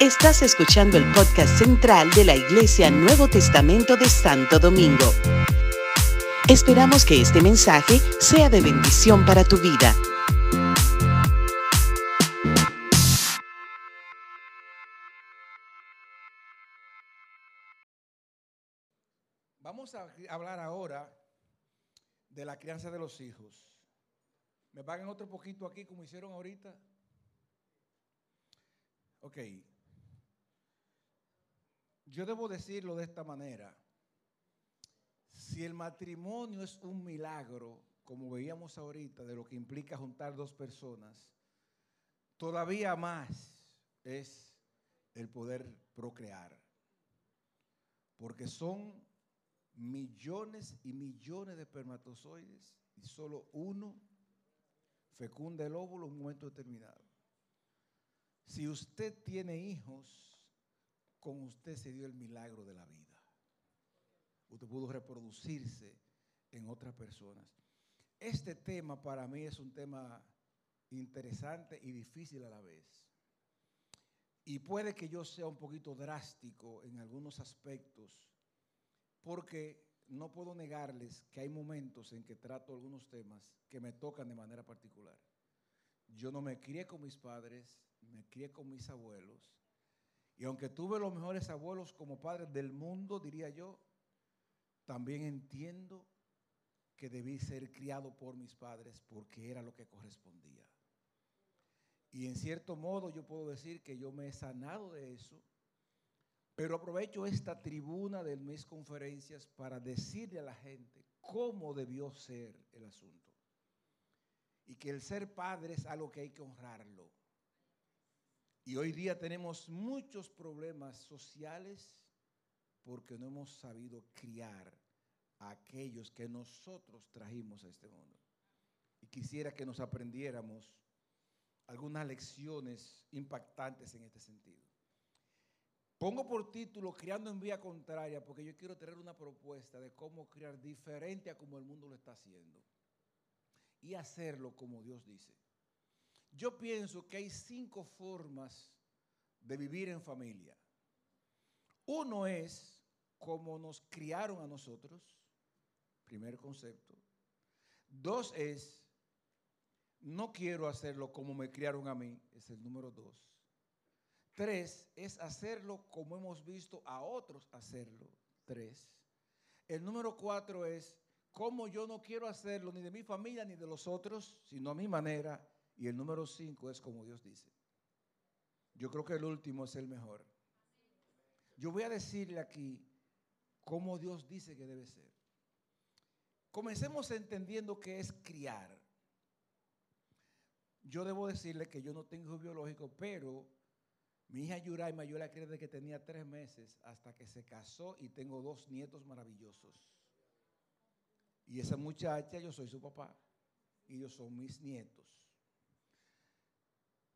Estás escuchando el podcast central de la Iglesia Nuevo Testamento de Santo Domingo. Esperamos que este mensaje sea de bendición para tu vida. Vamos a hablar ahora de la crianza de los hijos. ¿Me pagan otro poquito aquí como hicieron ahorita? Ok. Yo debo decirlo de esta manera. Si el matrimonio es un milagro, como veíamos ahorita, de lo que implica juntar dos personas, todavía más es el poder procrear. Porque son millones y millones de espermatozoides y solo uno fecunda el óvulo en un momento determinado. Si usted tiene hijos, con usted se dio el milagro de la vida. Usted pudo reproducirse en otras personas. Este tema para mí es un tema interesante y difícil a la vez. Y puede que yo sea un poquito drástico en algunos aspectos, porque no puedo negarles que hay momentos en que trato algunos temas que me tocan de manera particular. Yo no me crié con mis padres, me crié con mis abuelos. Y aunque tuve los mejores abuelos como padres del mundo, diría yo, también entiendo que debí ser criado por mis padres porque era lo que correspondía. Y en cierto modo yo puedo decir que yo me he sanado de eso, pero aprovecho esta tribuna de mis conferencias para decirle a la gente cómo debió ser el asunto. Y que el ser padre es algo que hay que honrarlo. Y hoy día tenemos muchos problemas sociales porque no hemos sabido criar a aquellos que nosotros trajimos a este mundo. Y quisiera que nos aprendiéramos algunas lecciones impactantes en este sentido. Pongo por título Criando en vía contraria porque yo quiero tener una propuesta de cómo criar diferente a como el mundo lo está haciendo y hacerlo como Dios dice. Yo pienso que hay cinco formas de vivir en familia. Uno es como nos criaron a nosotros, primer concepto. Dos es, no quiero hacerlo como me criaron a mí, es el número dos. Tres es hacerlo como hemos visto a otros hacerlo, tres. El número cuatro es como yo no quiero hacerlo ni de mi familia ni de los otros, sino a mi manera, y el número cinco es como Dios dice. Yo creo que el último es el mejor. Yo voy a decirle aquí cómo Dios dice que debe ser. Comencemos entendiendo que es criar. Yo debo decirle que yo no tengo hijo biológico, pero mi hija Yuraima yo la crié desde que tenía tres meses hasta que se casó y tengo dos nietos maravillosos. Y esa muchacha, yo soy su papá y ellos son mis nietos.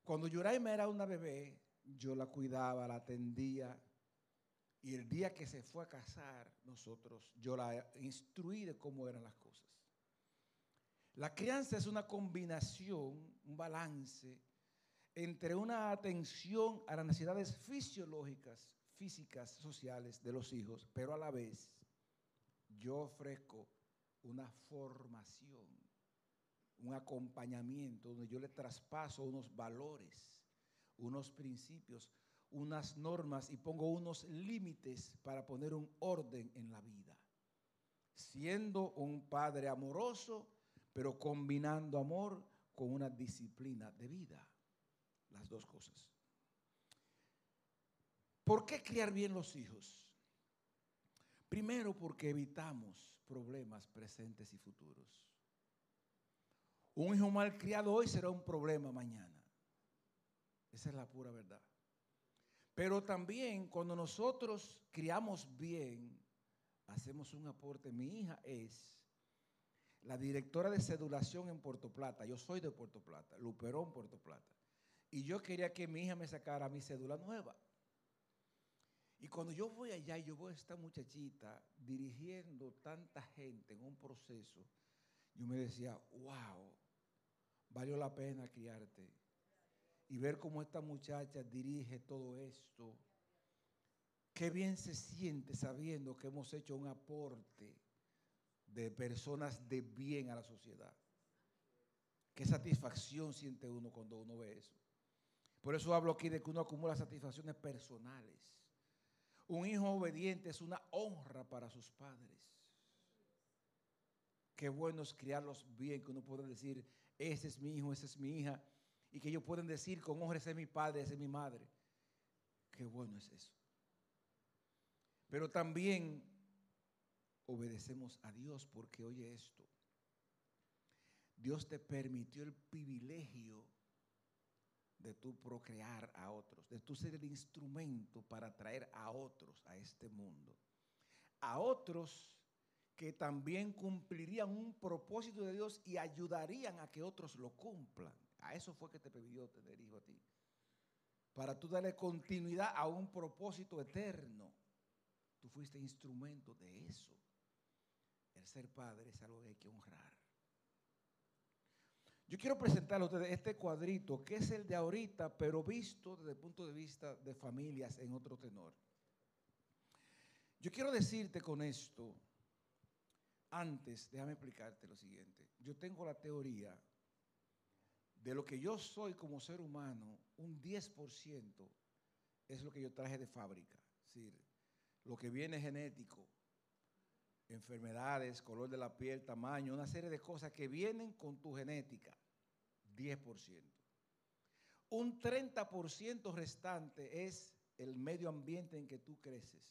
Cuando Yuraima era una bebé, yo la cuidaba, la atendía. Y el día que se fue a casar, nosotros, yo la instruí de cómo eran las cosas. La crianza es una combinación, un balance entre una atención a las necesidades fisiológicas, físicas, sociales de los hijos, pero a la vez yo ofrezco una formación un acompañamiento donde yo le traspaso unos valores, unos principios, unas normas y pongo unos límites para poner un orden en la vida. Siendo un padre amoroso, pero combinando amor con una disciplina de vida. Las dos cosas. ¿Por qué criar bien los hijos? Primero porque evitamos problemas presentes y futuros. Un hijo mal criado hoy será un problema mañana. Esa es la pura verdad. Pero también cuando nosotros criamos bien, hacemos un aporte. Mi hija es la directora de sedulación en Puerto Plata. Yo soy de Puerto Plata, Luperón, Puerto Plata. Y yo quería que mi hija me sacara mi cédula nueva. Y cuando yo voy allá yo voy a esta muchachita dirigiendo tanta gente en un proceso, yo me decía, wow, valió la pena criarte. y ver cómo esta muchacha dirige todo esto. Qué bien se siente sabiendo que hemos hecho un aporte de personas de bien a la sociedad. Qué satisfacción siente uno cuando uno ve eso. Por eso hablo aquí de que uno acumula satisfacciones personales. Un hijo obediente es una honra para sus padres. Qué bueno es criarlos bien, que uno puede decir, ese es mi hijo, esa es mi hija, y que ellos pueden decir con honra, ese es mi padre, esa es mi madre. Qué bueno es eso. Pero también obedecemos a Dios porque oye esto. Dios te permitió el privilegio de tú procrear a otros, de tú ser el instrumento para traer a otros a este mundo. A otros que también cumplirían un propósito de Dios y ayudarían a que otros lo cumplan. A eso fue que te pidió tener hijo a ti. Para tú darle continuidad a un propósito eterno. Tú fuiste instrumento de eso. El ser padre es algo que hay que honrar. Yo quiero presentarle a ustedes este cuadrito, que es el de ahorita, pero visto desde el punto de vista de familias en otro tenor. Yo quiero decirte con esto, antes, déjame explicarte lo siguiente. Yo tengo la teoría de lo que yo soy como ser humano, un 10% es lo que yo traje de fábrica. Es decir, lo que viene genético, enfermedades, color de la piel, tamaño, una serie de cosas que vienen con tu genética. 10%. Un 30% restante es el medio ambiente en que tú creces.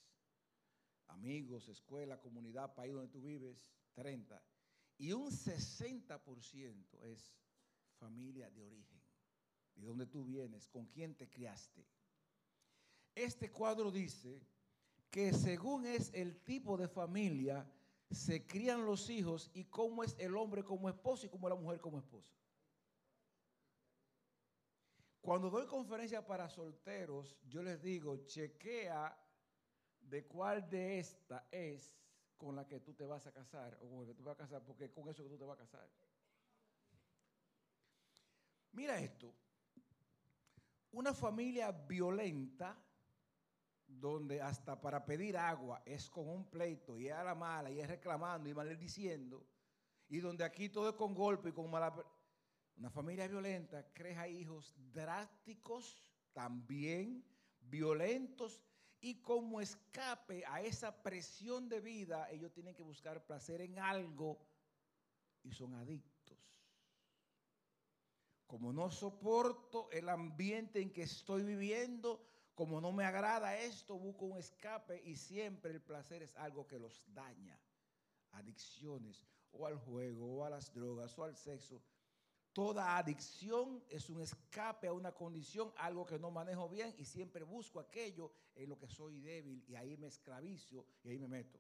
Amigos, escuela, comunidad, país donde tú vives, 30. Y un 60% es familia de origen. De dónde tú vienes, con quién te criaste. Este cuadro dice que según es el tipo de familia, se crían los hijos y cómo es el hombre como esposo y cómo la mujer como esposa. Cuando doy conferencia para solteros, yo les digo, chequea de cuál de esta es con la que tú te vas a casar o con la que tú vas a casar, porque con eso que tú te vas a casar. Mira esto, una familia violenta donde hasta para pedir agua es con un pleito y es a la mala y es reclamando y maldiciendo, y donde aquí todo es con golpe y con mala... Una familia violenta crea hijos drásticos, también violentos, y como escape a esa presión de vida, ellos tienen que buscar placer en algo y son adictos. Como no soporto el ambiente en que estoy viviendo, como no me agrada esto, busco un escape y siempre el placer es algo que los daña. Adicciones o al juego o a las drogas o al sexo. Toda adicción es un escape a una condición, algo que no manejo bien y siempre busco aquello en lo que soy débil y ahí me esclavizo y ahí me meto.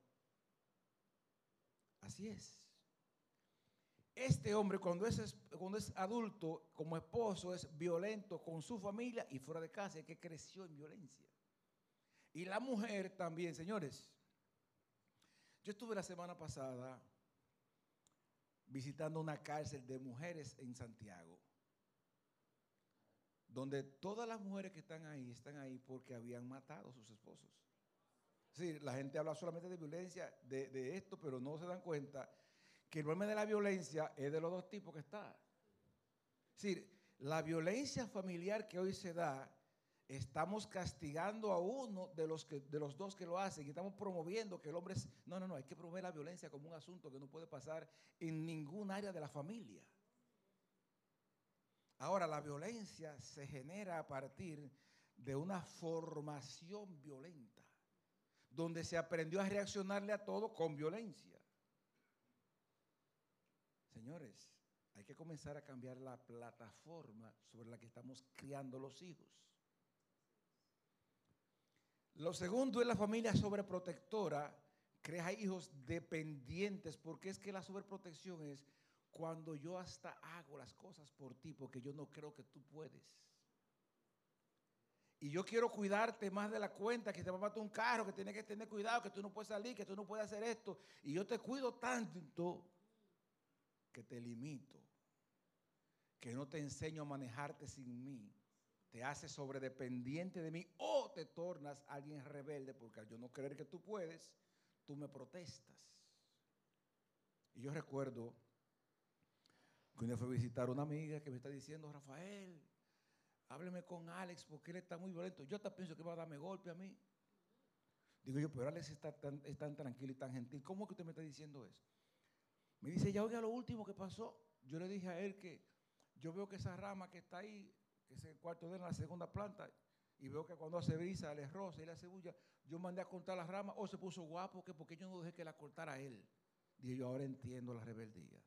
Así es. Este hombre cuando es, cuando es adulto, como esposo, es violento con su familia y fuera de casa, que creció en violencia. Y la mujer también, señores. Yo estuve la semana pasada visitando una cárcel de mujeres en Santiago, donde todas las mujeres que están ahí están ahí porque habían matado a sus esposos. Sí, la gente habla solamente de violencia, de, de esto, pero no se dan cuenta que el problema de la violencia es de los dos tipos que está. Es la violencia familiar que hoy se da, estamos castigando a uno de los, que, de los dos que lo hacen y estamos promoviendo que el hombre es... No, no, no, hay que promover la violencia como un asunto que no puede pasar en ningún área de la familia. Ahora, la violencia se genera a partir de una formación violenta, donde se aprendió a reaccionarle a todo con violencia. Señores, hay que comenzar a cambiar la plataforma sobre la que estamos criando los hijos. Lo segundo es la familia sobreprotectora, crea hijos dependientes, porque es que la sobreprotección es cuando yo hasta hago las cosas por ti, porque yo no creo que tú puedes. Y yo quiero cuidarte más de la cuenta, que te va a matar un carro, que tienes que tener cuidado, que tú no puedes salir, que tú no puedes hacer esto. Y yo te cuido tanto que te limito, que no te enseño a manejarte sin mí, te haces sobredependiente de mí o te tornas alguien rebelde porque al yo no creer que tú puedes, tú me protestas. Y yo recuerdo que un día fue a visitar a una amiga que me está diciendo, Rafael, hábleme con Alex porque él está muy violento. Yo hasta pienso que va a darme golpe a mí. Digo yo, pero Alex está tan, tan tranquilo y tan gentil. ¿Cómo que usted me está diciendo eso? Me dice, ya oiga lo último que pasó. Yo le dije a él que yo veo que esa rama que está ahí, que es el cuarto de en la segunda planta, y veo que cuando hace brisa, le rosa y la cebolla, yo mandé a cortar las ramas, o se puso guapo, que porque yo no dejé que la cortara él. Dije yo, ahora entiendo la rebeldía.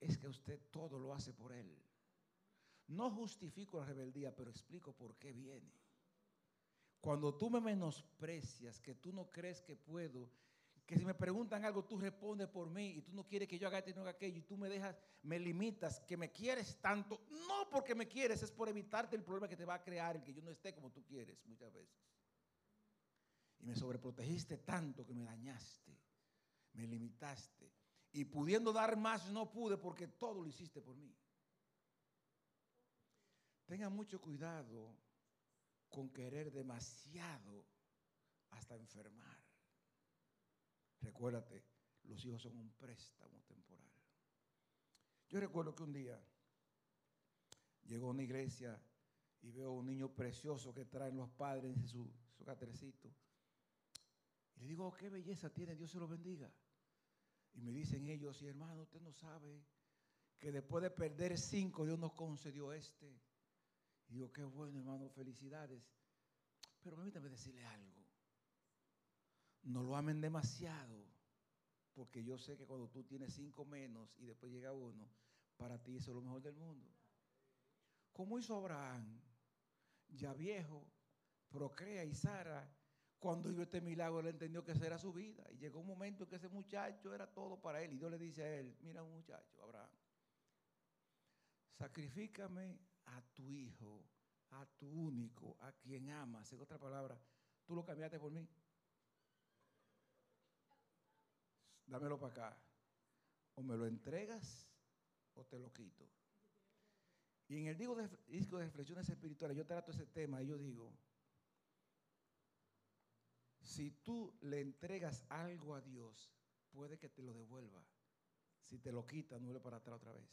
Es que usted todo lo hace por él. No justifico la rebeldía, pero explico por qué viene. Cuando tú me menosprecias, que tú no crees que puedo, que si me preguntan algo, tú respondes por mí y tú no quieres que yo haga esto y no haga aquello y tú me dejas, me limitas, que me quieres tanto, no porque me quieres, es por evitarte el problema que te va a crear el que yo no esté como tú quieres muchas veces. Y me sobreprotegiste tanto que me dañaste, me limitaste. Y pudiendo dar más no pude porque todo lo hiciste por mí. Tenga mucho cuidado con querer demasiado hasta enfermar. Recuérdate, los hijos son un préstamo temporal. Yo recuerdo que un día llegó a una iglesia y veo un niño precioso que traen los padres en su, su. Y le digo, oh, qué belleza tiene, Dios se lo bendiga. Y me dicen ellos, y hermano, usted no sabe que después de perder cinco, Dios nos concedió este. Y digo, qué bueno, hermano, felicidades. Pero permítame decirle algo. No lo amen demasiado, porque yo sé que cuando tú tienes cinco menos y después llega uno, para ti eso es lo mejor del mundo. Como hizo Abraham, ya viejo, procrea y Sara, cuando vio este milagro, él entendió que esa era su vida. Y llegó un momento en que ese muchacho era todo para él. Y Dios le dice a él, mira muchacho, Abraham, sacrifícame a tu hijo, a tu único, a quien amas. En otra palabra, tú lo cambiaste por mí. Dámelo para acá. O me lo entregas o te lo quito. Y en el disco de, de reflexiones espirituales yo trato ese tema y yo digo, si tú le entregas algo a Dios, puede que te lo devuelva. Si te lo quita, no le para atrás otra vez.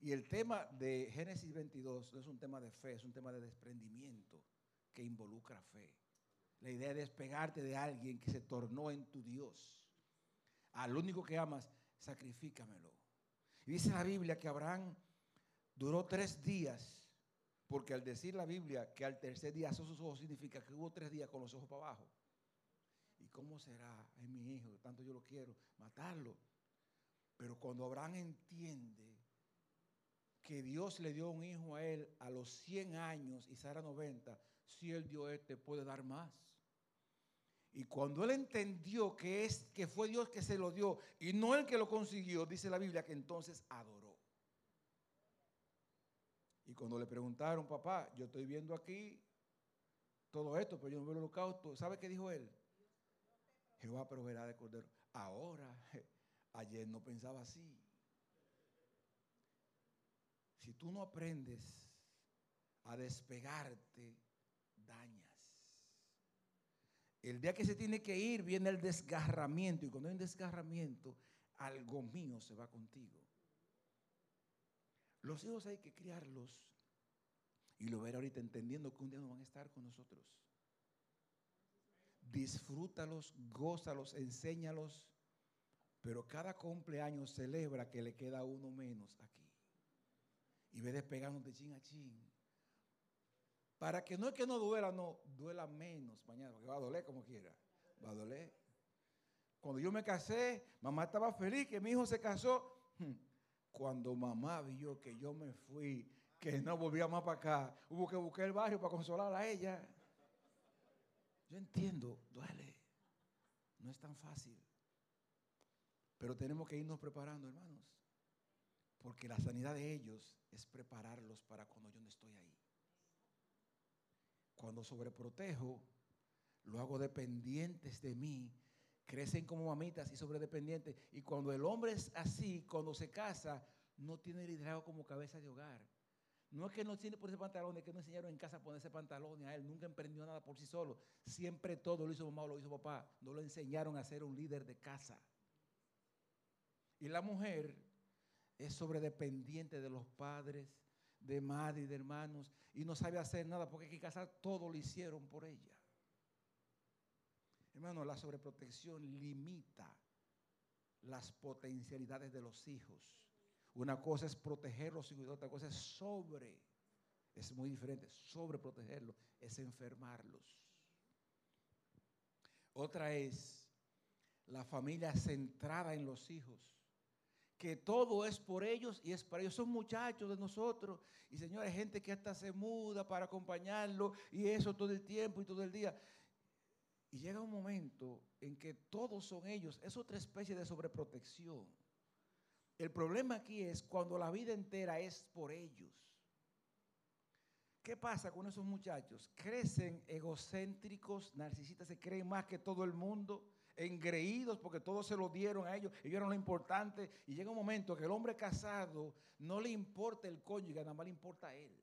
Y el tema de Génesis 22 no es un tema de fe, es un tema de desprendimiento que involucra fe. La idea de despegarte de alguien que se tornó en tu Dios. Al único que amas, sacrifícamelo. Y dice la Biblia que Abraham duró tres días, porque al decir la Biblia que al tercer día asó sus ojos, significa que hubo tres días con los ojos para abajo. ¿Y cómo será? Es mi hijo, tanto yo lo quiero, matarlo. Pero cuando Abraham entiende que Dios le dio un hijo a él a los 100 años y Sara 90, si él dio este, puede dar más. Y cuando él entendió que, es, que fue Dios que se lo dio y no el que lo consiguió, dice la Biblia que entonces adoró. Y cuando le preguntaron, papá, yo estoy viendo aquí todo esto, pero yo no veo el holocausto, ¿sabe qué dijo él? Jehová proveerá de cordero. Ahora, ayer no pensaba así. Si tú no aprendes a despegarte, dañas. El día que se tiene que ir viene el desgarramiento y cuando hay un desgarramiento, algo mío se va contigo. Los hijos hay que criarlos y lo ver ahorita entendiendo que un día no van a estar con nosotros. Disfrútalos, gózalos, enséñalos, pero cada cumpleaños celebra que le queda uno menos aquí y ve despegándote chin a chin. Para que no es que no duela, no, duela menos mañana, porque va a doler como quiera. Va a doler. Cuando yo me casé, mamá estaba feliz que mi hijo se casó. Hmm. Cuando mamá vio que yo me fui, que no volvía más para acá, hubo que buscar el barrio para consolar a ella. Yo entiendo, duele. No es tan fácil. Pero tenemos que irnos preparando, hermanos. Porque la sanidad de ellos es prepararlos para cuando yo no estoy ahí. Cuando sobreprotejo, lo hago dependientes de mí. Crecen como mamitas y sobredependientes. Y cuando el hombre es así, cuando se casa, no tiene liderazgo como cabeza de hogar. No es que no tiene por ese pantalón, es que no enseñaron en casa a ponerse pantalones a él. Nunca emprendió nada por sí solo. Siempre todo lo hizo mamá o lo hizo papá. No lo enseñaron a ser un líder de casa. Y la mujer es sobredependiente de los padres, de madre y de hermanos. Y no sabe hacer nada porque en casa todo lo hicieron por ella. Hermano, la sobreprotección limita las potencialidades de los hijos. Una cosa es protegerlos y otra cosa es sobre. Es muy diferente. Sobreprotegerlos es enfermarlos. Otra es la familia centrada en los hijos. Que todo es por ellos y es para ellos. Son muchachos de nosotros. Y señores, gente que hasta se muda para acompañarlo y eso todo el tiempo y todo el día. Y llega un momento en que todos son ellos. Es otra especie de sobreprotección. El problema aquí es cuando la vida entera es por ellos. ¿Qué pasa con esos muchachos? Crecen egocéntricos, narcisistas, se creen más que todo el mundo, engreídos porque todos se lo dieron a ellos, ellos eran lo importante. Y llega un momento que el hombre casado no le importa el cónyuge, nada más le importa a él.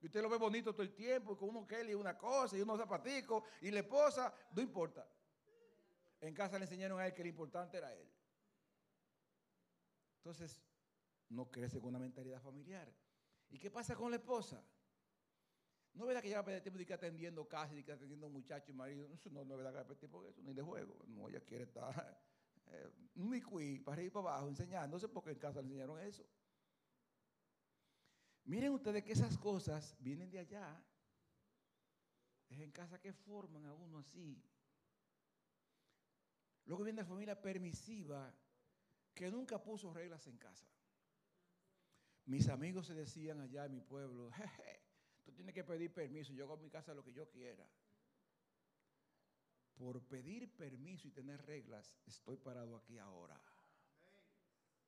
Y usted lo ve bonito todo el tiempo, con uno Kelly una cosa y unos zapaticos, y la esposa, no importa. En casa le enseñaron a él que lo importante era él. Entonces, no crece con una mentalidad familiar. ¿Y qué pasa con la esposa? No es verdad que lleva a perder tiempo de que atendiendo casa, y que atendiendo muchachos y marido. No, no es verdad que perder tiempo eso, ni de juego. No, ella quiere estar eh, muy cuí, para arriba y para abajo, enseñándose porque en casa le enseñaron eso. Miren ustedes que esas cosas vienen de allá. Es en casa que forman a uno así. Luego viene la familia permisiva que nunca puso reglas en casa. Mis amigos se decían allá en mi pueblo, jeje, tú tienes que pedir permiso, yo hago mi casa lo que yo quiera. Por pedir permiso y tener reglas, estoy parado aquí ahora.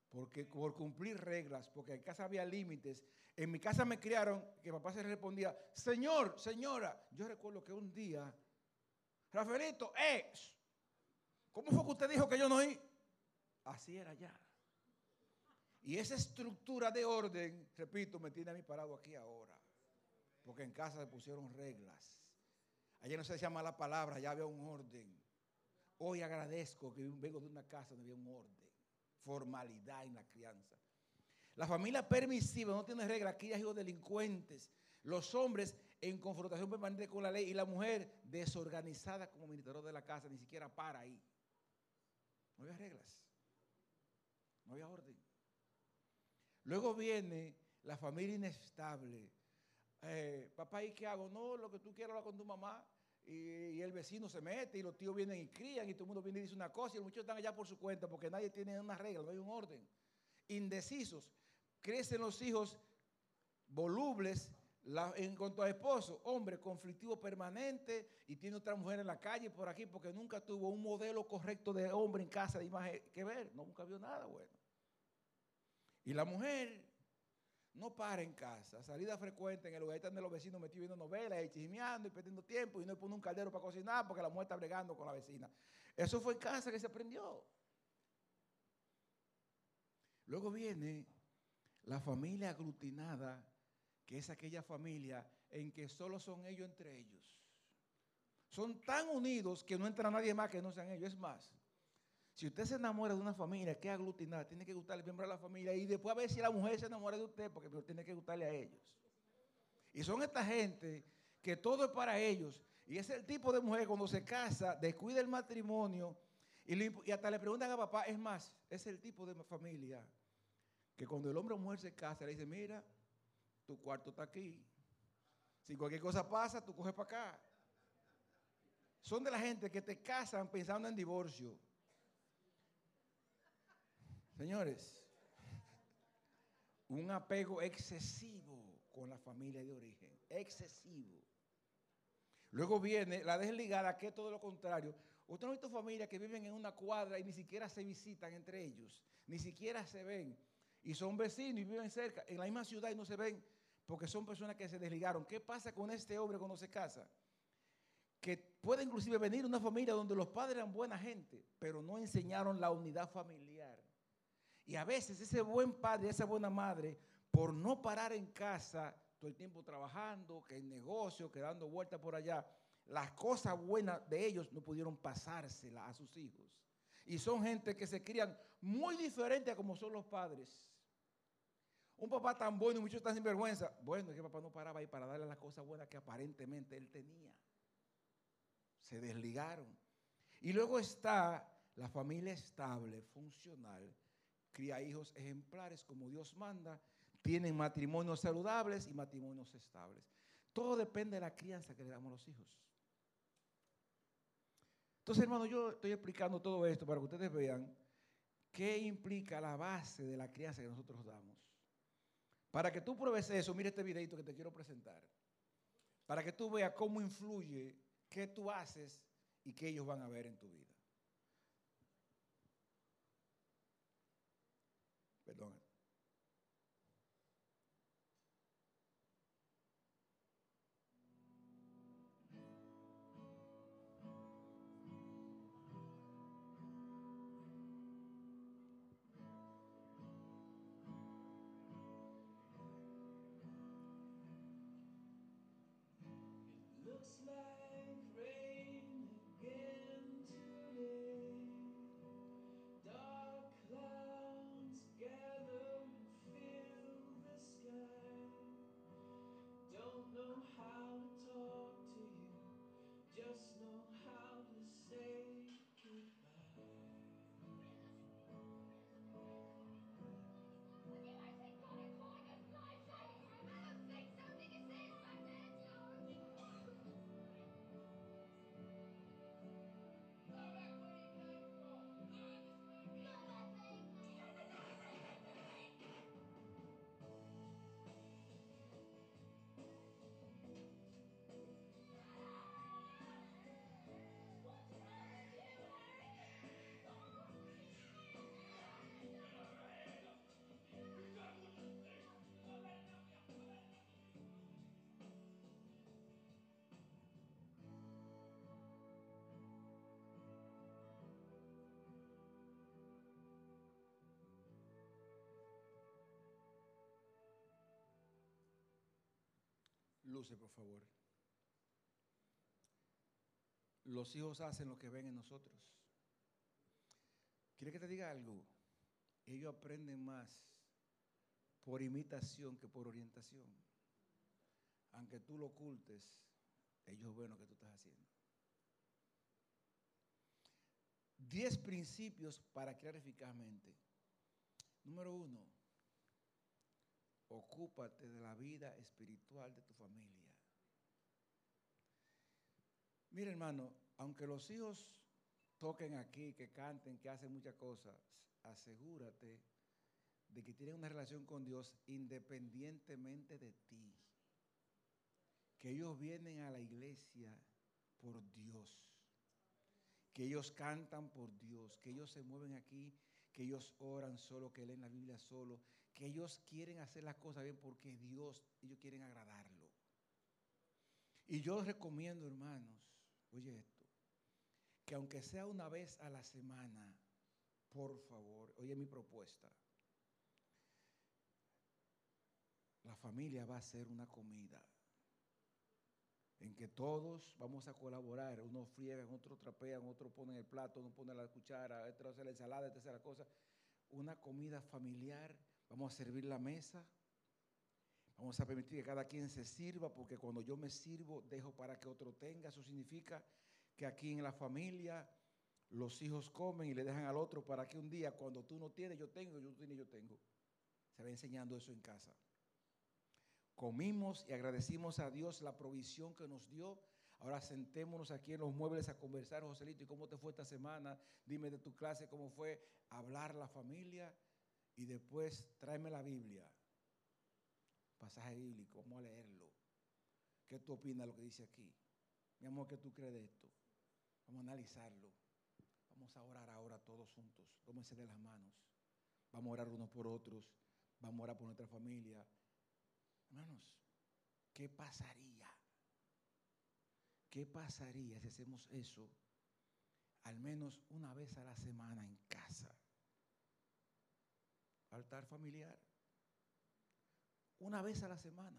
Porque por cumplir reglas, porque en casa había límites. En mi casa me criaron que papá se respondía, Señor, señora. Yo recuerdo que un día, Rafaelito, eh, ¿cómo fue que usted dijo que yo no iba? Así era ya. Y esa estructura de orden, repito, me tiene a mí parado aquí ahora. Porque en casa se pusieron reglas. Ayer no se decía mala palabra, ya había un orden. Hoy agradezco que vengo de una casa donde había un orden. Formalidad en la crianza. La familia permisiva no tiene reglas, aquí hay hijos delincuentes. Los hombres en confrontación permanente con la ley y la mujer desorganizada como ministerio de la casa, ni siquiera para ahí. No había reglas. No había orden. Luego viene la familia inestable. Eh, papá, ¿y qué hago? No, lo que tú quieras hablar con tu mamá. Y, el vecino se mete y los tíos vienen y crían y todo el mundo viene y dice una cosa y los muchachos están allá por su cuenta porque nadie tiene una regla, no hay un orden. Indecisos. Crecen los hijos volubles en cuanto a esposo, hombre conflictivo permanente y tiene otra mujer en la calle por aquí porque nunca tuvo un modelo correcto de hombre en casa de imagen que ver, nunca vio nada bueno. Y la mujer no para en casa, salida frecuente en el lugar donde los vecinos metidos viendo novelas y chismeando y perdiendo tiempo y no pone un caldero para cocinar porque la mujer está bregando con la vecina. Eso fue en casa que se aprendió. Luego viene la familia aglutinada, que es aquella familia en que solo son ellos entre ellos. Son tan unidos que no entra nadie más que no sean ellos. Es más, si usted se enamora de una familia que es aglutinada, tiene que gustarle miembro de la familia y después a ver si la mujer se enamora de usted, porque tiene que gustarle a ellos. Y son esta gente que todo es para ellos. Y es el tipo de mujer cuando se casa, descuida el matrimonio y, hasta le preguntan a papá, es más, es el tipo de familia que cuando el hombre o mujer se casa, le dice, mira, tu cuarto está aquí. Si cualquier cosa pasa, tú coges para acá. Son de la gente que te casan pensando en divorcio. Señores, un apego excesivo con la familia de origen, excesivo. Luego viene la desligada, que es todo lo contrario. Usted no ha visto familias que viven en una cuadra y ni siquiera se visitan entre ellos, ni siquiera se ven. Y son vecinos y viven cerca, en la misma ciudad y no se ven, porque son personas que se desligaron. ¿Qué pasa con este hombre cuando se casa? Que puede inclusive venir una familia donde los padres eran buena gente, pero no enseñaron la unidad familiar. Y a veces ese buen padre, esa buena madre, por no parar en casa todo el tiempo trabajando, que en negocio, que dando vueltas por allá, las cosas buenas de ellos no pudieron pasárselas a sus hijos. Y son gente que se crían muy diferente a como son los padres. Un papá tan bueno y muchos tan sinvergüenza. Bueno, es que papá no paraba ahí para darle las cosas buenas que aparentemente él tenía. Se desligaron. Y luego está la familia estable, funcional, cría hijos ejemplares como Dios manda, tienen matrimonios saludables y matrimonios estables. Todo depende de la crianza que le damos a los hijos. Entonces, hermano, yo estoy explicando todo esto para que ustedes vean qué implica la base de la crianza que nosotros damos. Para que tú pruebes eso, mire este videito que te quiero presentar. Para que tú veas cómo influye qué tú haces y qué ellos van a ver en tu vida. same Luce, por favor. Los hijos hacen lo que ven en nosotros. ¿Quiere que te diga algo? Ellos aprenden más por imitación que por orientación. Aunque tú lo ocultes, ellos ven lo que tú estás haciendo. Diez principios para crear eficazmente. Número uno, ocúpate de la vida espiritual de tu familia. Mira, hermano, aunque los hijos toquen aquí, que canten, que hacen muchas cosas, asegúrate de que tienen una relación con Dios independientemente de ti. Que ellos vienen a la iglesia por Dios. Que ellos cantan por Dios. Que ellos se mueven aquí. Que ellos oran solo, que leen la Biblia solo que ellos quieren hacer las cosas bien porque Dios, ellos quieren agradarlo. Y yo recomiendo, hermanos, oye esto, que aunque sea una vez a la semana, por favor, oye mi propuesta, la familia va a hacer una comida en que todos vamos a colaborar, unos friegan, otros trapean, otros ponen el plato, uno pone la cuchara, otro hace la ensalada, la cosa, una comida familiar Vamos a servir la mesa. Vamos a permitir que cada quien se sirva, porque cuando yo me sirvo, dejo para que otro tenga. Eso significa que aquí en la familia los hijos comen y le dejan al otro para que un día, cuando tú no tienes, yo tengo, yo tienes, yo tengo. Se va enseñando eso en casa. Comimos y agradecimos a Dios la provisión que nos dio. Ahora sentémonos aquí en los muebles a conversar, Joselito, ¿y cómo te fue esta semana? Dime de tu clase, cómo fue hablar la familia y después tráeme la Biblia, pasaje bíblico, vamos a leerlo. ¿Qué tú opinas de lo que dice aquí? Mi amor, ¿qué tú crees de esto? Vamos a analizarlo. Vamos a orar ahora todos juntos. Tómense de las manos. Vamos a orar unos por otros. Vamos a orar por nuestra familia. Hermanos, ¿qué pasaría? ¿Qué pasaría si hacemos eso al menos una vez a la semana en casa? Altar familiar. una vez a la semana.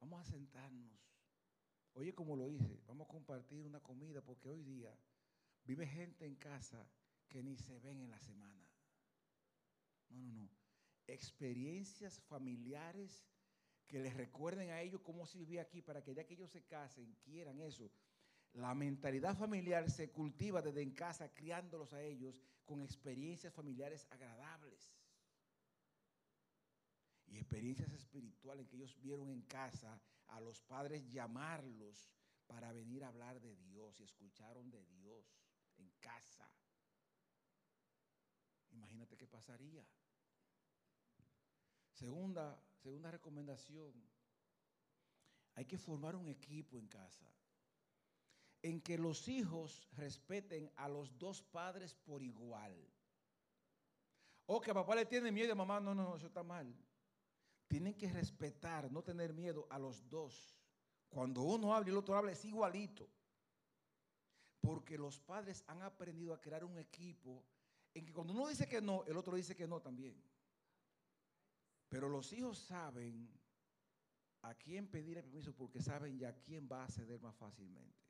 Vamos a sentarnos. Oye, como lo hice, vamos a compartir una comida porque hoy día vive gente en casa que ni se ven en la semana. No, no, no. Experiencias familiares que les recuerden a ellos cómo se vivía aquí para que ya que ellos se casen, quieran eso. La mentalidad familiar se cultiva desde en casa, criándolos a ellos con experiencias familiares agradables y experiencias espirituales que ellos vieron en casa a los padres llamarlos para venir a hablar de Dios y escucharon de Dios en casa. Imagínate qué pasaría. Segunda, segunda recomendación, hay que formar un equipo en casa en que los hijos respeten a los dos padres por igual. O que papá le tiene miedo a mamá, no, no, no, eso está mal. Tienen que respetar, no tener miedo a los dos. Cuando uno habla y el otro habla es igualito. Porque los padres han aprendido a crear un equipo en que cuando uno dice que no, el otro dice que no también. Pero los hijos saben a quién pedir el permiso porque saben ya quién va a ceder más fácilmente.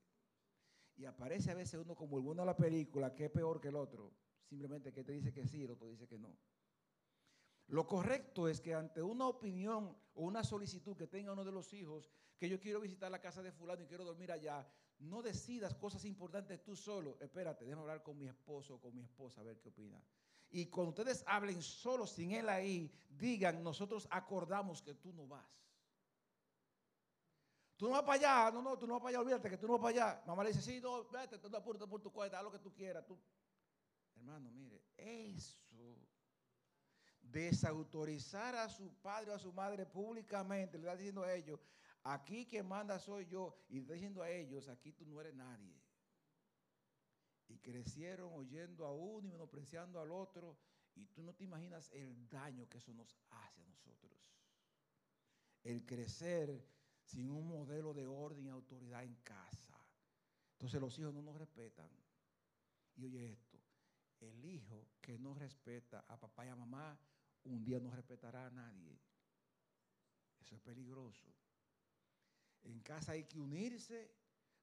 Y aparece a veces uno como el bueno de la película, que es peor que el otro. Simplemente que te dice que sí, el otro dice que no. Lo correcto es que ante una opinión o una solicitud que tenga uno de los hijos, que yo quiero visitar la casa de fulano y quiero dormir allá, no decidas cosas importantes tú solo. Espérate, déjame hablar con mi esposo o con mi esposa a ver qué opina. Y cuando ustedes hablen solo sin él ahí, digan, nosotros acordamos que tú no vas. Tú no vas para allá, no, no, tú no vas para allá, olvídate que tú no vas para allá. Mamá le dice, sí, no, vete, tú apúrate por tu cuenta, haz lo que tú quieras. Tú. Hermano, mire, eso, desautorizar a su padre o a su madre públicamente, le está diciendo a ellos, aquí quien manda soy yo, y le está diciendo a ellos, aquí tú no eres nadie. Y crecieron oyendo a uno y menospreciando al otro, y tú no te imaginas el daño que eso nos hace a nosotros. El crecer sin un modelo de orden y autoridad en casa. Entonces los hijos no nos respetan. Y oye esto, el hijo que no respeta a papá y a mamá, un día no respetará a nadie. Eso es peligroso. En casa hay que unirse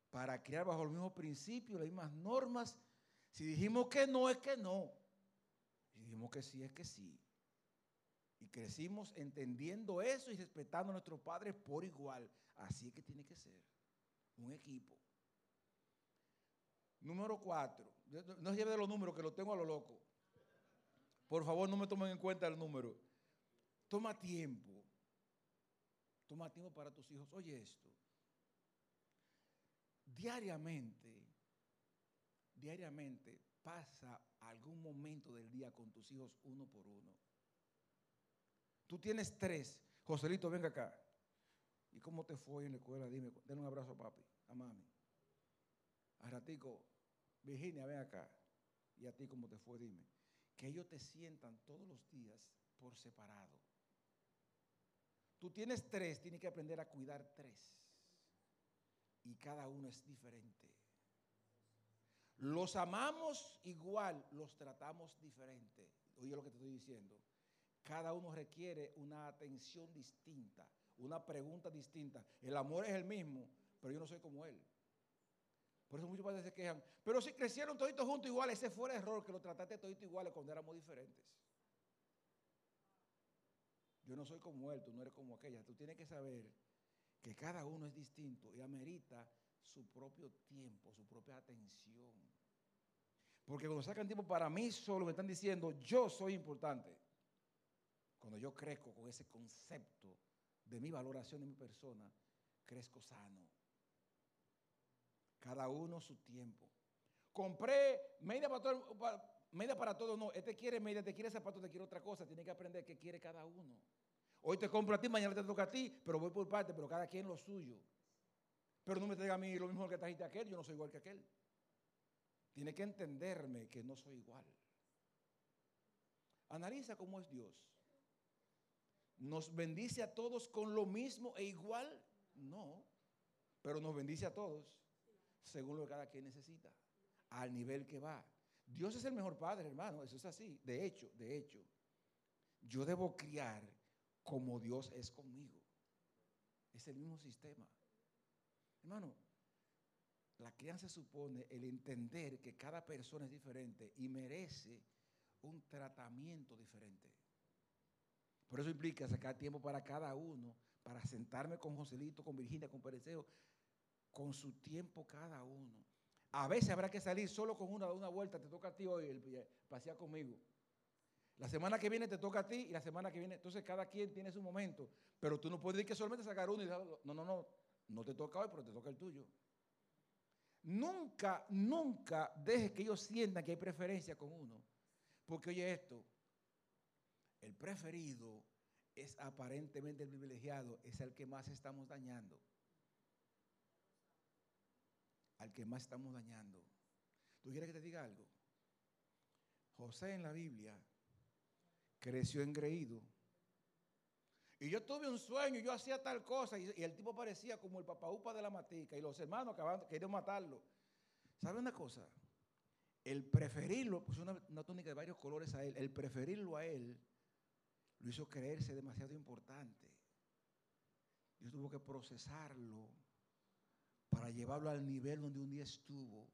para crear bajo los mismos principios, las mismas normas. Si dijimos que no, es que no. Si dijimos que sí, es que sí. Y crecimos entendiendo eso y respetando a nuestros padres por igual. Así es que tiene que ser. Un equipo. Número cuatro. No se lleve de los números que lo tengo a lo loco. Por favor, no me tomen en cuenta el número. Toma tiempo. Toma tiempo para tus hijos. Oye esto. Diariamente, diariamente pasa algún momento del día con tus hijos uno por uno. Tú tienes tres. Joselito, venga acá. ¿Y cómo te fue en la escuela? Dime, denle un abrazo a papi, a mami. A ratico, Virginia, ven acá. ¿Y a ti cómo te fue? Dime. Que ellos te sientan todos los días por separado. Tú tienes tres, tienes que aprender a cuidar tres. Y cada uno es diferente. Los amamos igual, los tratamos diferente. Oye lo que te estoy diciendo. Cada uno requiere una atención distinta, una pregunta distinta. El amor es el mismo, pero yo no soy como él. Por eso muchos padres se quejan. Pero si crecieron toditos juntos iguales, ese fue error, que lo trataste toditos iguales cuando éramos diferentes. Yo no soy como él, tú no eres como aquella. Tú tienes que saber que cada uno es distinto y amerita su propio tiempo, su propia atención. Porque cuando sacan tiempo para mí solo me están diciendo, yo soy importante. Cuando yo crezco con ese concepto de mi valoración de mi persona, crezco sano. Cada uno su tiempo. Compré media para todo, media para todo, no. Este quiere media, te quiere zapato, te quiere otra cosa. Tiene que aprender qué quiere cada uno. Hoy te compro a ti, mañana te toca a ti, pero voy por parte, pero cada quien lo suyo. Pero no me traiga a mí lo mismo que trajiste a aquel, yo no soy igual que aquel. Tiene que entenderme que no soy igual. Analiza cómo es Dios nos bendice a todos con lo mismo e igual, no, pero nos bendice a todos según lo que cada quien necesita, al nivel que va. Dios es el mejor padre, hermano, eso es así. De hecho, de hecho, yo debo criar como Dios es conmigo. Es el mismo sistema. Hermano, la crianza supone el entender que cada persona es diferente y merece un tratamiento diferente. Por eso implica sacar tiempo para cada uno, para sentarme con Joselito, con Virginia, con Pereceo, con su tiempo cada uno. A veces habrá que salir solo con una, una vuelta, te toca a ti hoy, el, pasear conmigo. La semana que viene te toca a ti y la semana que viene, entonces cada quien tiene su momento. Pero tú no puedes decir que solamente sacar uno y dejarlo. No, no, no. No te toca hoy, pero te toca el tuyo. Nunca, nunca dejes que ellos sientan que hay preferencia con uno. Porque oye esto, el preferido es aparentemente el privilegiado, es el que más estamos dañando. Al que más estamos dañando. ¿Tú quieres que te diga algo? José en la Biblia creció engreído. Y yo tuve un sueño, yo hacía tal cosa, y, el tipo parecía como el papaupa de la matica, y los hermanos acababan, querían matarlo. ¿Sabe una cosa? El preferirlo, pues una, una túnica de varios colores a él, el preferirlo a él, lo hizo creerse demasiado importante. Dios tuvo que procesarlo para llevarlo al nivel donde un día estuvo,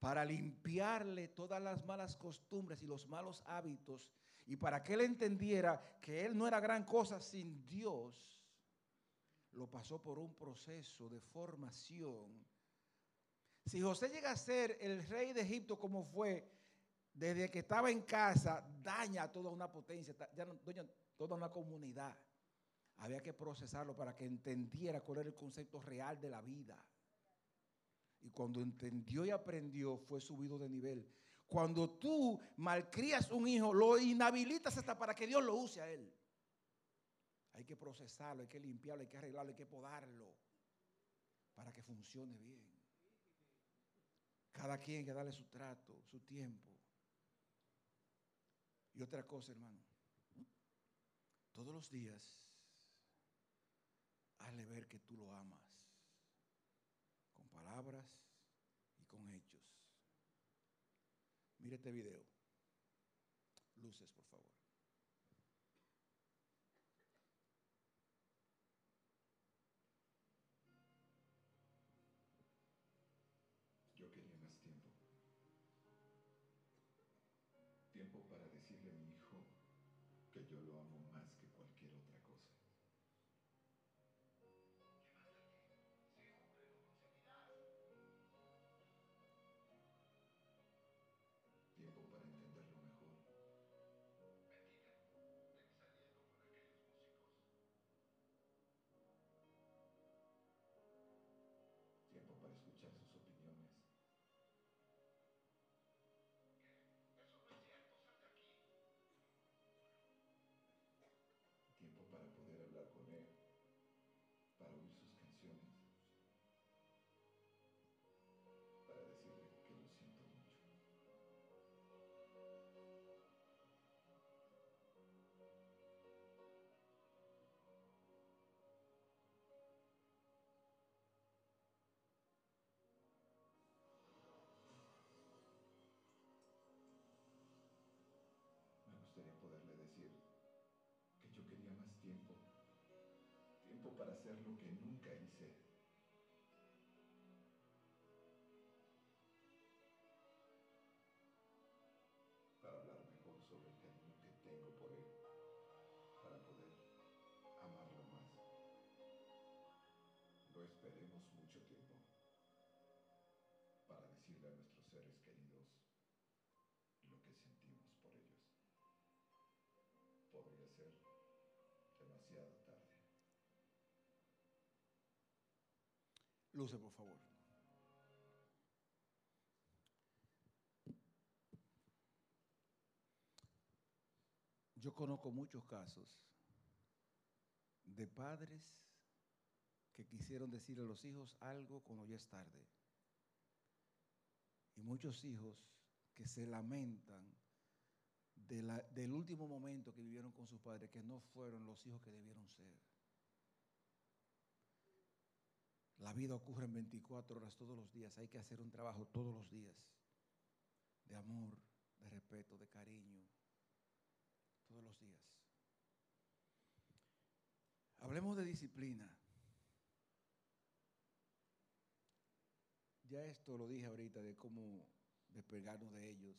para limpiarle todas las malas costumbres y los malos hábitos y para que él entendiera que él no era gran cosa sin Dios, lo pasó por un proceso de formación. Si José llega a ser el rey de Egipto como fue, desde que estaba en casa, daña toda una potencia, ya toda una comunidad. Había que procesarlo para que entendiera cuál era el concepto real de la vida. Y cuando entendió y aprendió, fue subido de nivel. Cuando tú malcrías un hijo, lo inhabilitas hasta para que Dios lo use a él. Hay que procesarlo, hay que limpiarlo, hay que arreglarlo, hay que podarlo para que funcione bien. Cada quien que darle su trato, su tiempo. Y otra cosa, hermano. Todos los días, hazle ver que tú lo amas. Con palabras y con hechos. Mire este video. Luces, por favor. Decirle a mi hijo que yo lo amo más que hacer lo que nunca hice. Para hablar mejor sobre el cariño que tengo por él. Para poder amarlo más. No esperemos mucho tiempo para decirle a nuestros seres queridos lo que sentimos por ellos podría ser demasiado Luce, por favor. Yo conozco muchos casos de padres que quisieron decirle a los hijos algo cuando ya es tarde. Y muchos hijos que se lamentan de la- del último momento que vivieron con sus padres, que no fueron los hijos que debieron ser. La vida ocurre en 24 horas todos los días. Hay que hacer un trabajo todos los días de amor, de respeto, de cariño, todos los días. Hablemos de disciplina. Ya esto lo dije ahorita de cómo despegarnos de ellos.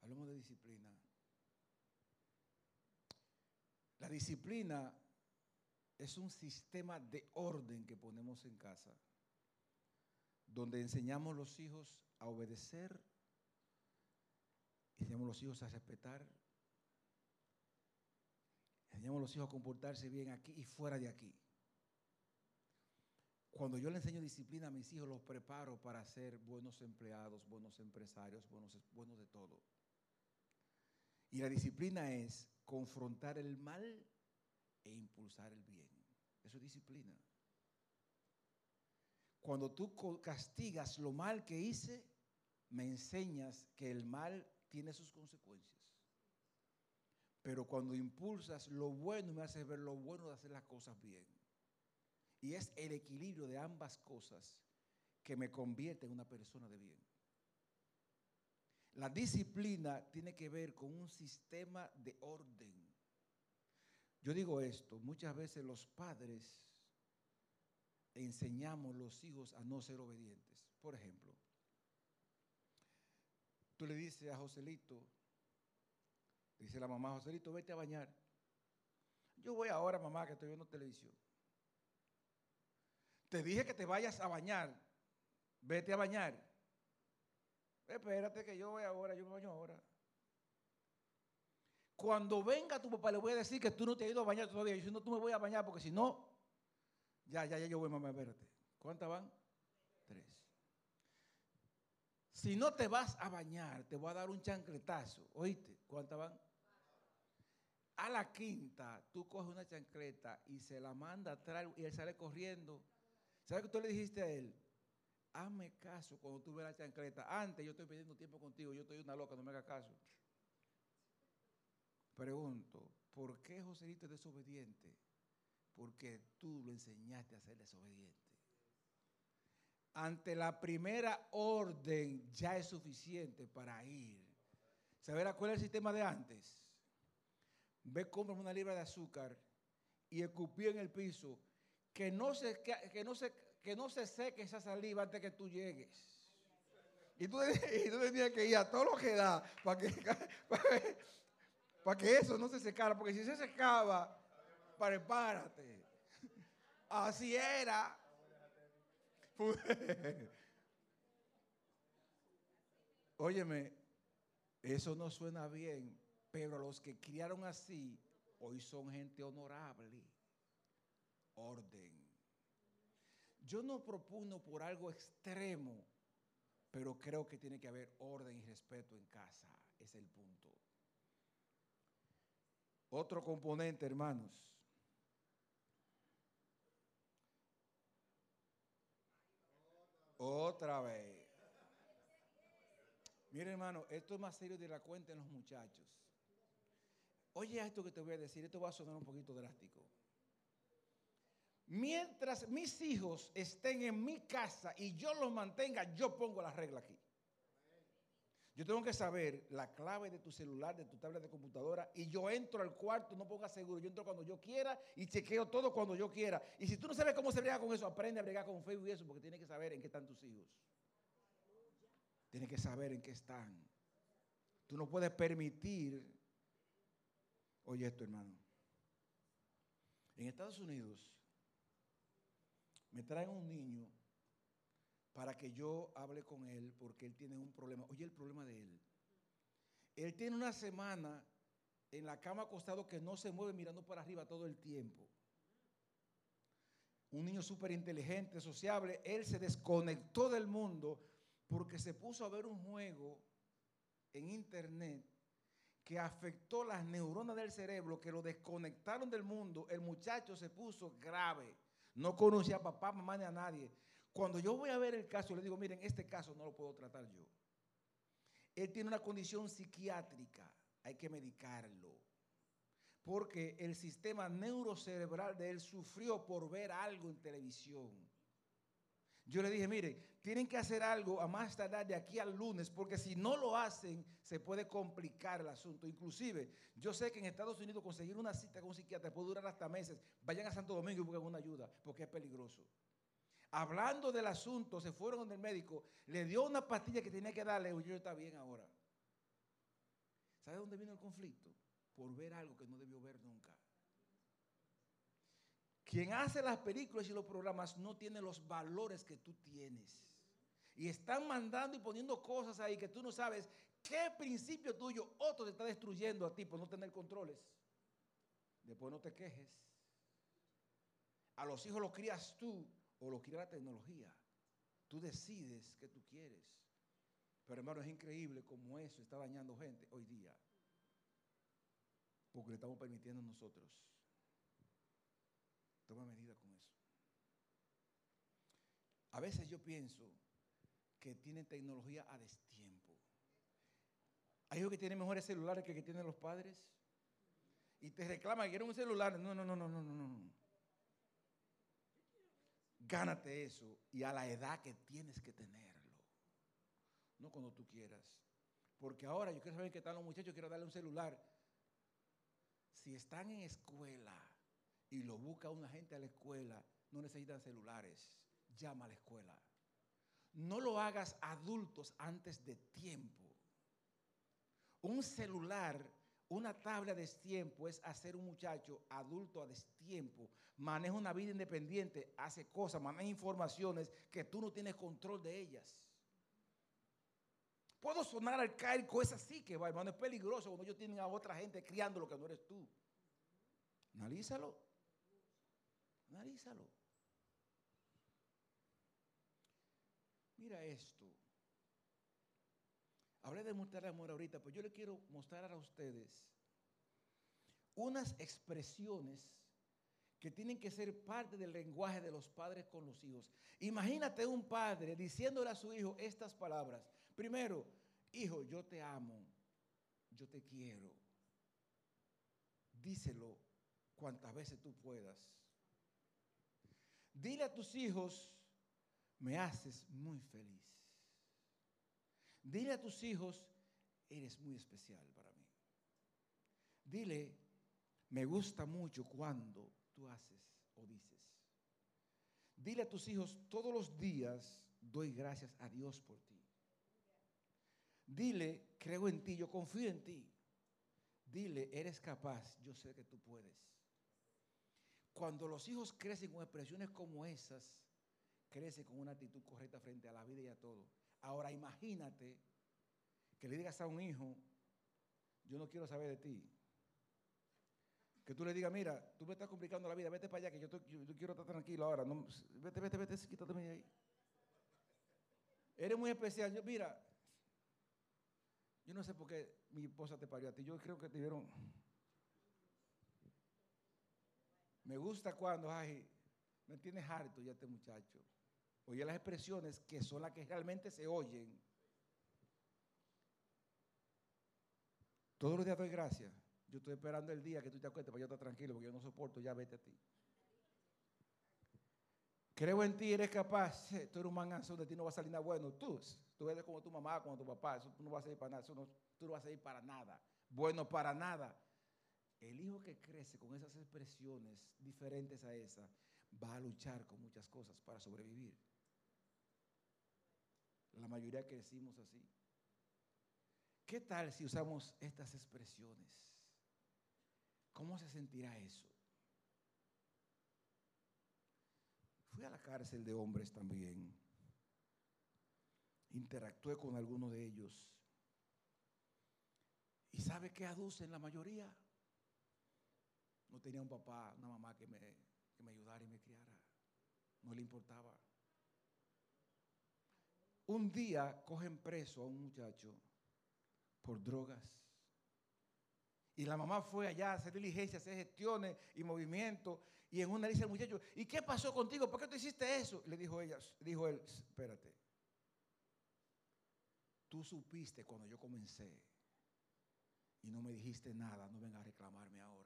Hablemos de disciplina. La disciplina es un sistema de orden que ponemos en casa, donde enseñamos a los hijos a obedecer, enseñamos a los hijos a respetar, enseñamos a los hijos a comportarse bien aquí y fuera de aquí. Cuando yo le enseño disciplina a mis hijos, los preparo para ser buenos empleados, buenos empresarios, buenos, buenos de todo. Y la disciplina es confrontar el mal e impulsar el bien. Eso es disciplina. Cuando tú castigas lo mal que hice, me enseñas que el mal tiene sus consecuencias. Pero cuando impulsas lo bueno, me haces ver lo bueno de hacer las cosas bien. Y es el equilibrio de ambas cosas que me convierte en una persona de bien. La disciplina tiene que ver con un sistema de orden. Yo digo esto, muchas veces los padres enseñamos a los hijos a no ser obedientes. Por ejemplo, tú le dices a Joselito, dice la mamá, Joselito, vete a bañar. Yo voy ahora, mamá, que estoy viendo televisión. Te dije que te vayas a bañar. Vete a bañar. Espérate que yo voy ahora, yo me baño ahora. Cuando venga tu papá, le voy a decir que tú no te has ido a bañar todavía. Yo no, tú me voy a bañar porque si no, ya, ya, ya, yo voy, mamá, espérate. ¿Cuántas van? Tres. Si no te vas a bañar, te voy a dar un chancletazo. ¿Oíste? ¿Cuántas van? A la quinta, tú coges una chancleta y se la manda atrás y él sale corriendo. ¿Sabes qué tú le dijiste a él? Hazme caso cuando tú ves la chancleta. Antes yo estoy pidiendo tiempo contigo, yo estoy una loca, no me hagas caso. Pregunto, ¿por qué Joselito es desobediente? Porque tú lo enseñaste a ser desobediente. Ante la primera orden ya es suficiente para ir. ¿Saber cuál es el sistema de antes? Ve, compra una libra de azúcar y escupí en el piso. Que no, se, que, no se, que no se seque esa saliva antes que tú llegues. Y tú, y tenías que ir a todo lo que da para que, que eso no se secara, porque si se secaba, prepárate. Así era. Óyeme, eso no suena bien, pero los que criaron así hoy son gente honorable. Orden. Yo no propuno por algo extremo, pero creo que tiene que haber orden y respeto en casa. Es el punto. Otro componente, hermanos. Otra vez. Mire, hermano, esto es más serio de la cuenta en los muchachos. Oye, esto que te voy a decir, esto va a sonar un poquito drástico. Mientras mis hijos estén en mi casa y yo los mantenga, yo pongo la regla aquí. Yo tengo que saber la clave de tu celular, de tu tablet de computadora, y yo entro al cuarto, no ponga seguro, yo entro cuando yo quiera y chequeo todo cuando yo quiera. Y si tú no sabes cómo se brega con eso, aprende a bregar con Facebook y eso, porque tienes que saber en qué están tus hijos. Tienes que saber en qué están. Tú no puedes permitir, oye esto hermano, en Estados Unidos me traen un niño para que yo hable con él porque él tiene un problema. Oye, el problema de él. Él tiene una semana en la cama acostado que no se mueve mirando para arriba todo el tiempo. Un niño súper inteligente, sociable. Él se desconectó del mundo porque se puso a ver un juego en internet que afectó las neuronas del cerebro, que lo desconectaron del mundo. El muchacho se puso grave. No conocía a papá, mamá ni a nadie. Cuando yo voy a ver el caso, le digo, miren, este caso no lo puedo tratar yo. Él tiene una condición psiquiátrica, hay que medicarlo. Porque el sistema neurocerebral de él sufrió por ver algo en televisión. Yo le dije, mire, tienen que hacer algo a más tardar de aquí al lunes, porque si no lo hacen, se puede complicar el asunto. Inclusive, yo sé que en Estados Unidos conseguir una cita con un psiquiatra puede durar hasta meses. Vayan a Santo Domingo y busquen una ayuda, porque es peligroso. Hablando del asunto, se fueron donde el médico, le dio una pastilla que tenía que darle, yo está bien ahora. ¿Sabe dónde vino el conflicto? Por ver algo que no debió ver nunca. Quien hace las películas y los programas no tiene los valores que tú tienes. Y están mandando y poniendo cosas ahí que tú no sabes qué principio tuyo otro te está destruyendo a ti por no tener controles. Después no te quejes. A los hijos los crías tú o los cría la tecnología. Tú decides qué tú quieres. Pero hermano, es increíble cómo eso está dañando gente hoy día. Porque le estamos permitiendo nosotros. Toma medida con eso. A veces yo pienso que tienen tecnología a destiempo. Hay hijos que tienen mejores celulares que que tienen los padres. Y te reclaman que quieren un celular. No, no, no, no, no, no, no. Gánate eso y a la edad que tienes que tenerlo. No cuando tú quieras. Porque ahora yo quiero saber qué están los muchachos, quiero darle un celular. Si están en escuela y lo busca una gente a la escuela, no necesitan celulares. Llama a la escuela. No lo hagas adultos antes de tiempo. Un celular, una tabla de destiempo es hacer un muchacho adulto a destiempo. Maneja una vida independiente, hace cosas, maneja informaciones que tú no tienes control de ellas. Puedo sonar arcaico, es así que va, hermano, es peligroso cuando ellos tienen a otra gente criando lo que no eres tú. Analízalo. Analízalo. Mira esto. Hablé de mostrar amor ahorita, pero yo le quiero mostrar a ustedes unas expresiones que tienen que ser parte del lenguaje de los padres con los hijos. Imagínate un padre diciéndole a su hijo estas palabras. Primero, hijo, yo te amo, yo te quiero. Díselo cuantas veces tú puedas. Dile a tus hijos, me haces muy feliz. Dile a tus hijos, eres muy especial para mí. Dile, me gusta mucho cuando tú haces o dices. Dile a tus hijos, todos los días doy gracias a Dios por ti. Dile, creo en ti, yo confío en ti. Dile, eres capaz, yo sé que tú puedes. Cuando los hijos crecen con expresiones como esas, crecen con una actitud correcta frente a la vida y a todo. Ahora imagínate que le digas a un hijo, yo no quiero saber de ti. Que tú le digas, mira, tú me estás complicando la vida, vete para allá, que yo, quiero estar tranquilo ahora. No, vete, vete, vete, quítate de ahí. Eres muy especial. Yo, mira, yo no sé por qué mi esposa te parió a ti. Yo creo que te dieron Me gusta cuando, ay, me tienes harto ya este muchacho. Oye las expresiones que son las que realmente se oyen. Todos los días doy gracias. Yo estoy esperando el día que tú te acuestes para yo estar tranquilo, porque yo no soporto, ya vete a ti. Creo en ti, eres capaz. Tú eres un manganzo, de ti no va a salir nada bueno. Tú, tú eres como tu mamá, como tu papá, eso no va a salir para nada, eso no, tú no vas a salir para nada. Bueno, para nada. El hijo que crece con esas expresiones diferentes a esa va a luchar con muchas cosas para sobrevivir. La mayoría crecimos así. ¿Qué tal si usamos estas expresiones? ¿Cómo se sentirá eso? Fui a la cárcel de hombres también. Interactué con algunos de ellos. ¿Y sabe qué aducen la mayoría? No tenía un papá, una mamá que me, me ayudara y me criara. No le importaba. Un día cogen preso a un muchacho por drogas. Y la mamá fue allá a hacer diligencias, hacer gestiones y movimientos. Y en una dice el muchacho, ¿y qué pasó contigo? ¿Por qué tú hiciste eso? Le dijo ella, dijo él, espérate. Tú supiste cuando yo comencé y no me dijiste nada, no vengas a reclamarme ahora.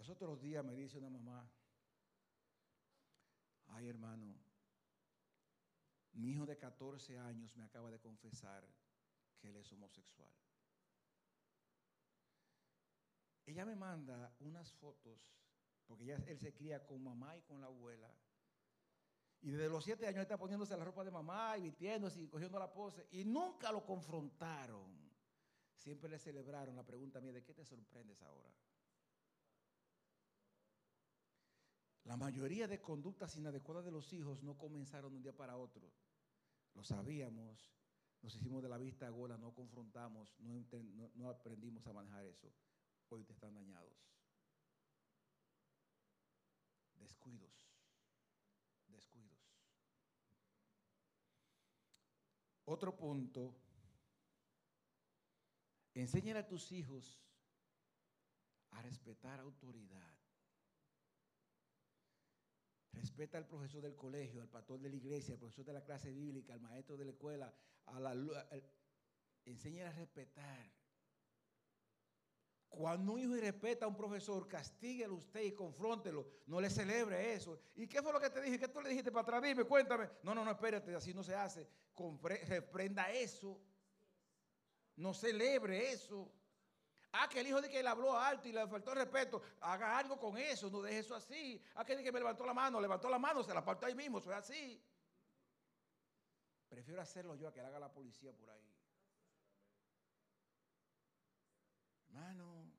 Los otros días me dice una mamá, ay hermano, mi hijo de 14 años me acaba de confesar que él es homosexual. Ella me manda unas fotos, porque ya él se cría con mamá y con la abuela. Y desde los siete años está poniéndose la ropa de mamá y vistiéndose y cogiendo la pose. Y nunca lo confrontaron. Siempre le celebraron la pregunta mía, ¿de qué te sorprendes ahora? La mayoría de conductas inadecuadas de los hijos no comenzaron de un día para otro. Lo sabíamos, nos hicimos de la vista a gola, no confrontamos, no, no, aprendimos a manejar eso. Hoy te están dañados. Descuidos, descuidos. Otro punto, enséñale a tus hijos a respetar autoridad. Respeta al profesor del colegio, al pastor de la iglesia, al profesor de la clase bíblica, al maestro de la escuela, a la, enséñale a respetar. Cuando un hijo irrespeta a un profesor, castíguelo usted y confróntelo. No le celebre eso. ¿Y qué fue lo que te dije? ¿Qué tú le dijiste para atrás? Dime, cuéntame. No, no, no, espérate, así no se hace. reprenda eso. No celebre eso. Ah, que el hijo de que le habló alto y le faltó respeto. Haga algo con eso, no deje eso así. Ah, que que me levantó la mano, levantó la mano, se la apartó ahí mismo, eso es así. Prefiero hacerlo yo a que haga la policía por ahí. Hermano,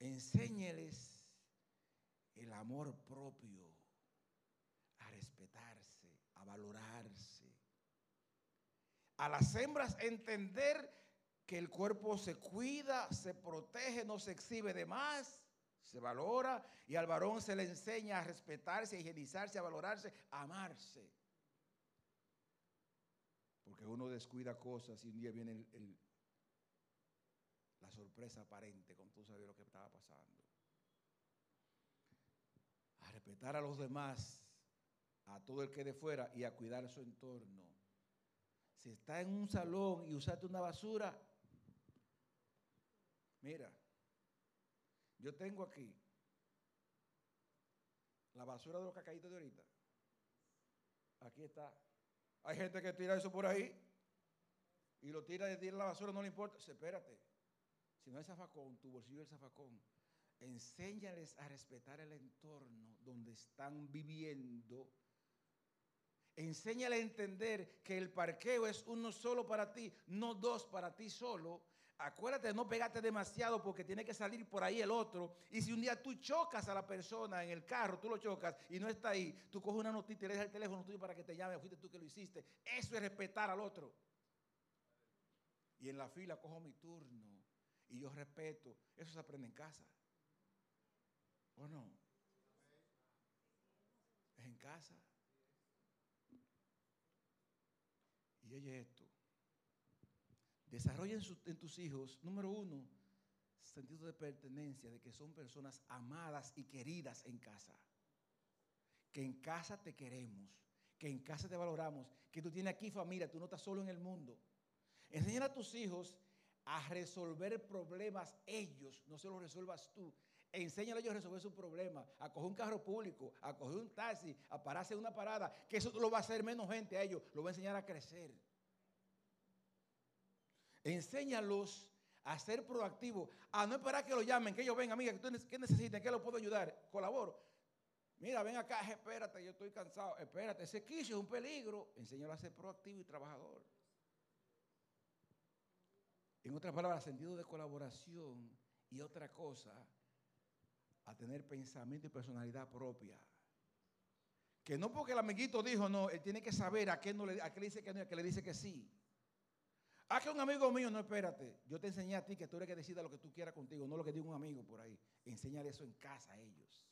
enséñeles el amor propio, a respetarse, a valorarse. A las hembras entender que el cuerpo se cuida, se protege, no se exhibe de más, se valora y al varón se le enseña a respetarse, a higienizarse, a valorarse, a amarse. Porque uno descuida cosas y un día viene el, la sorpresa aparente, como tú sabes lo que estaba pasando. A respetar a los demás, a todo el que de fuera y a cuidar su entorno. Si está en un salón y usaste una basura, mira, yo tengo aquí la basura de los cacaitos de ahorita. Aquí está. Hay gente que tira eso por ahí y lo tira y tira la basura, no le importa. Espérate. Si no es zafacón, tu bolsillo es zafacón. Enséñales a respetar el entorno donde están viviendo. Enséñale a entender que el parqueo es uno solo para ti, no dos para ti solo. Acuérdate de no pegarte demasiado porque tiene que salir por ahí el otro. Y si un día tú chocas a la persona en el carro, tú lo chocas y no está ahí, tú coges una notita y le dejas el teléfono tuyo para que te llame, fuiste tú que lo hiciste. Eso es respetar al otro. Y en la fila cojo mi turno y yo respeto, eso se aprende en casa. ¿O no? Es en casa. Y oye esto. Desarrolla en, tus hijos, número uno, sentido de pertenencia, de que son personas amadas y queridas en casa. Que en casa te queremos, que en casa te valoramos, que tú tienes aquí familia, tú no estás solo en el mundo. Enseñar a tus hijos a resolver problemas ellos, no se los resuelvas tú. Enséñale a ellos a resolver sus problemas, a coger un carro público, a coger un taxi, a pararse en una parada, que eso lo va a hacer menos gente a ellos, lo va a enseñar a crecer. Enséñalos a ser proactivos, a no esperar que lo llamen, que ellos vengan, amiga, ¿qué necesitan? ¿Qué lo puedo ayudar? Colaboro. Mira, ven acá, espérate, yo estoy cansado, espérate, ese quiso es un peligro. Enséñalo a ser proactivo y trabajador. En otras palabras, sentido de colaboración y otra cosa, a tener pensamiento y personalidad propia. Que no porque el amiguito dijo no, él tiene que saber a qué, no le, a qué le dice que no y a qué le dice que sí. Ah, que un amigo mío, no, espérate. Yo te enseñé a ti que tú eres que decida lo que tú quieras contigo, no lo que diga un amigo por ahí. Enseñar eso en casa a ellos.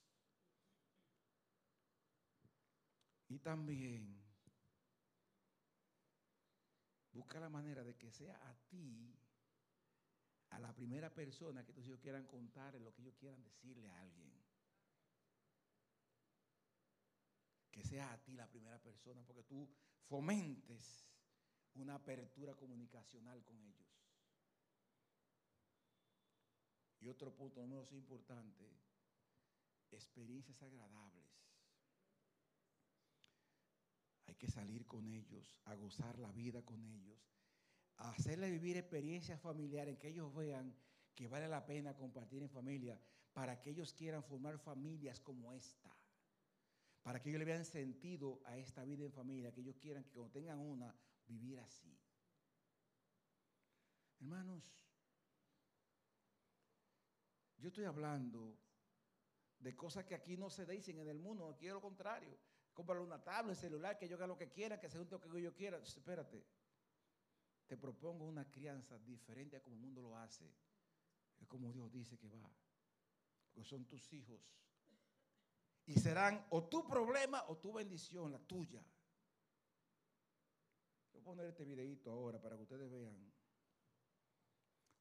Y también busca la manera de que sea a ti a la primera persona que tus hijos quieran contar lo que ellos quieran decirle a alguien. Que sea a ti la primera persona, porque tú fomentes una apertura comunicacional con ellos. Y otro punto no menos importante, experiencias agradables. Hay que salir con ellos, a gozar la vida con ellos, a hacerle vivir experiencias familiares en que ellos vean que vale la pena compartir en familia para que ellos quieran formar familias como esta. Para que ellos le vean sentido a esta vida en familia, que ellos quieran que cuando tengan una, vivir así. Hermanos, yo estoy hablando de cosas que aquí no se dicen en el mundo, aquí es lo contrario. Cómprale una tablet, celular, que yo haga lo que quiera, que sea un toque que yo quiera. Espérate, te propongo una crianza diferente a como el mundo lo hace. Es como Dios dice que va. Porque son tus hijos. Y serán o tu problema o tu bendición, la tuya. Voy a poner este videito ahora para que ustedes vean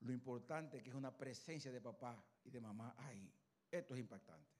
lo importante que es una presencia de papá y de mamá ahí. Esto es impactante.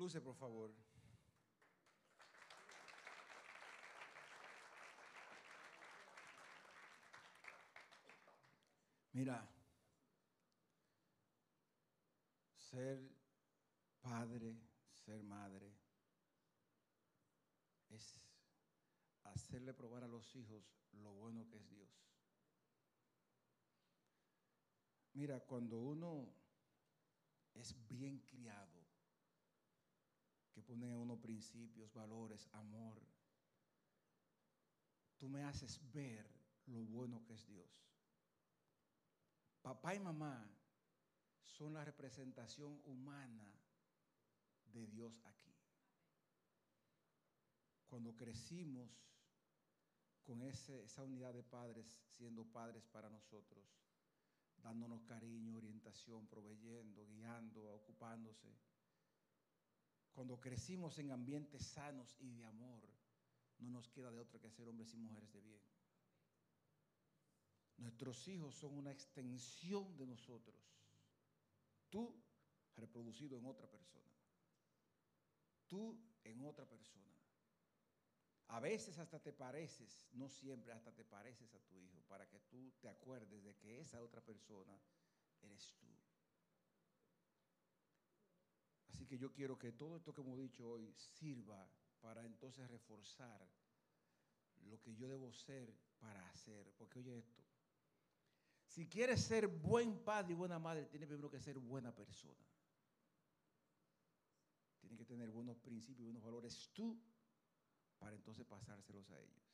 Luce, por favor. Mira, ser padre, ser madre, es hacerle probar a los hijos lo bueno que es Dios. Mira, cuando uno es bien criado, que pone en uno principios, valores, amor, tú me haces ver lo bueno que es Dios. Papá y mamá son la representación humana de Dios aquí. Cuando crecimos con esa unidad de padres, siendo padres para nosotros, dándonos cariño, orientación, proveyendo, guiando, ocupándose. Cuando crecimos en ambientes sanos y de amor, no nos queda de otra que ser hombres y mujeres de bien. Nuestros hijos son una extensión de nosotros. Tú reproducido en otra persona. Tú en otra persona. A veces hasta te pareces, no siempre hasta te pareces a tu hijo, para que tú te acuerdes de que esa otra persona eres tú. Así que yo quiero que todo esto que hemos dicho hoy sirva para entonces reforzar lo que yo debo ser para hacer. Porque oye esto, si quieres ser buen padre y buena madre, tienes primero que ser buena persona. Tienes que tener buenos principios, buenos valores tú, para entonces pasárselos a ellos.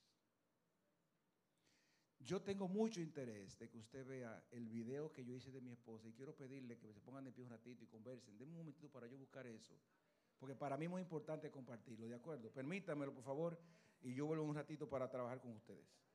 Yo tengo mucho interés de que usted vea el video que yo hice de mi esposa y quiero pedirle que se pongan de pie un ratito y conversen. Denme un momentito para yo buscar eso, porque para mí es muy importante compartirlo, ¿de acuerdo? Permítanmelo, por favor, y yo vuelvo un ratito para trabajar con ustedes.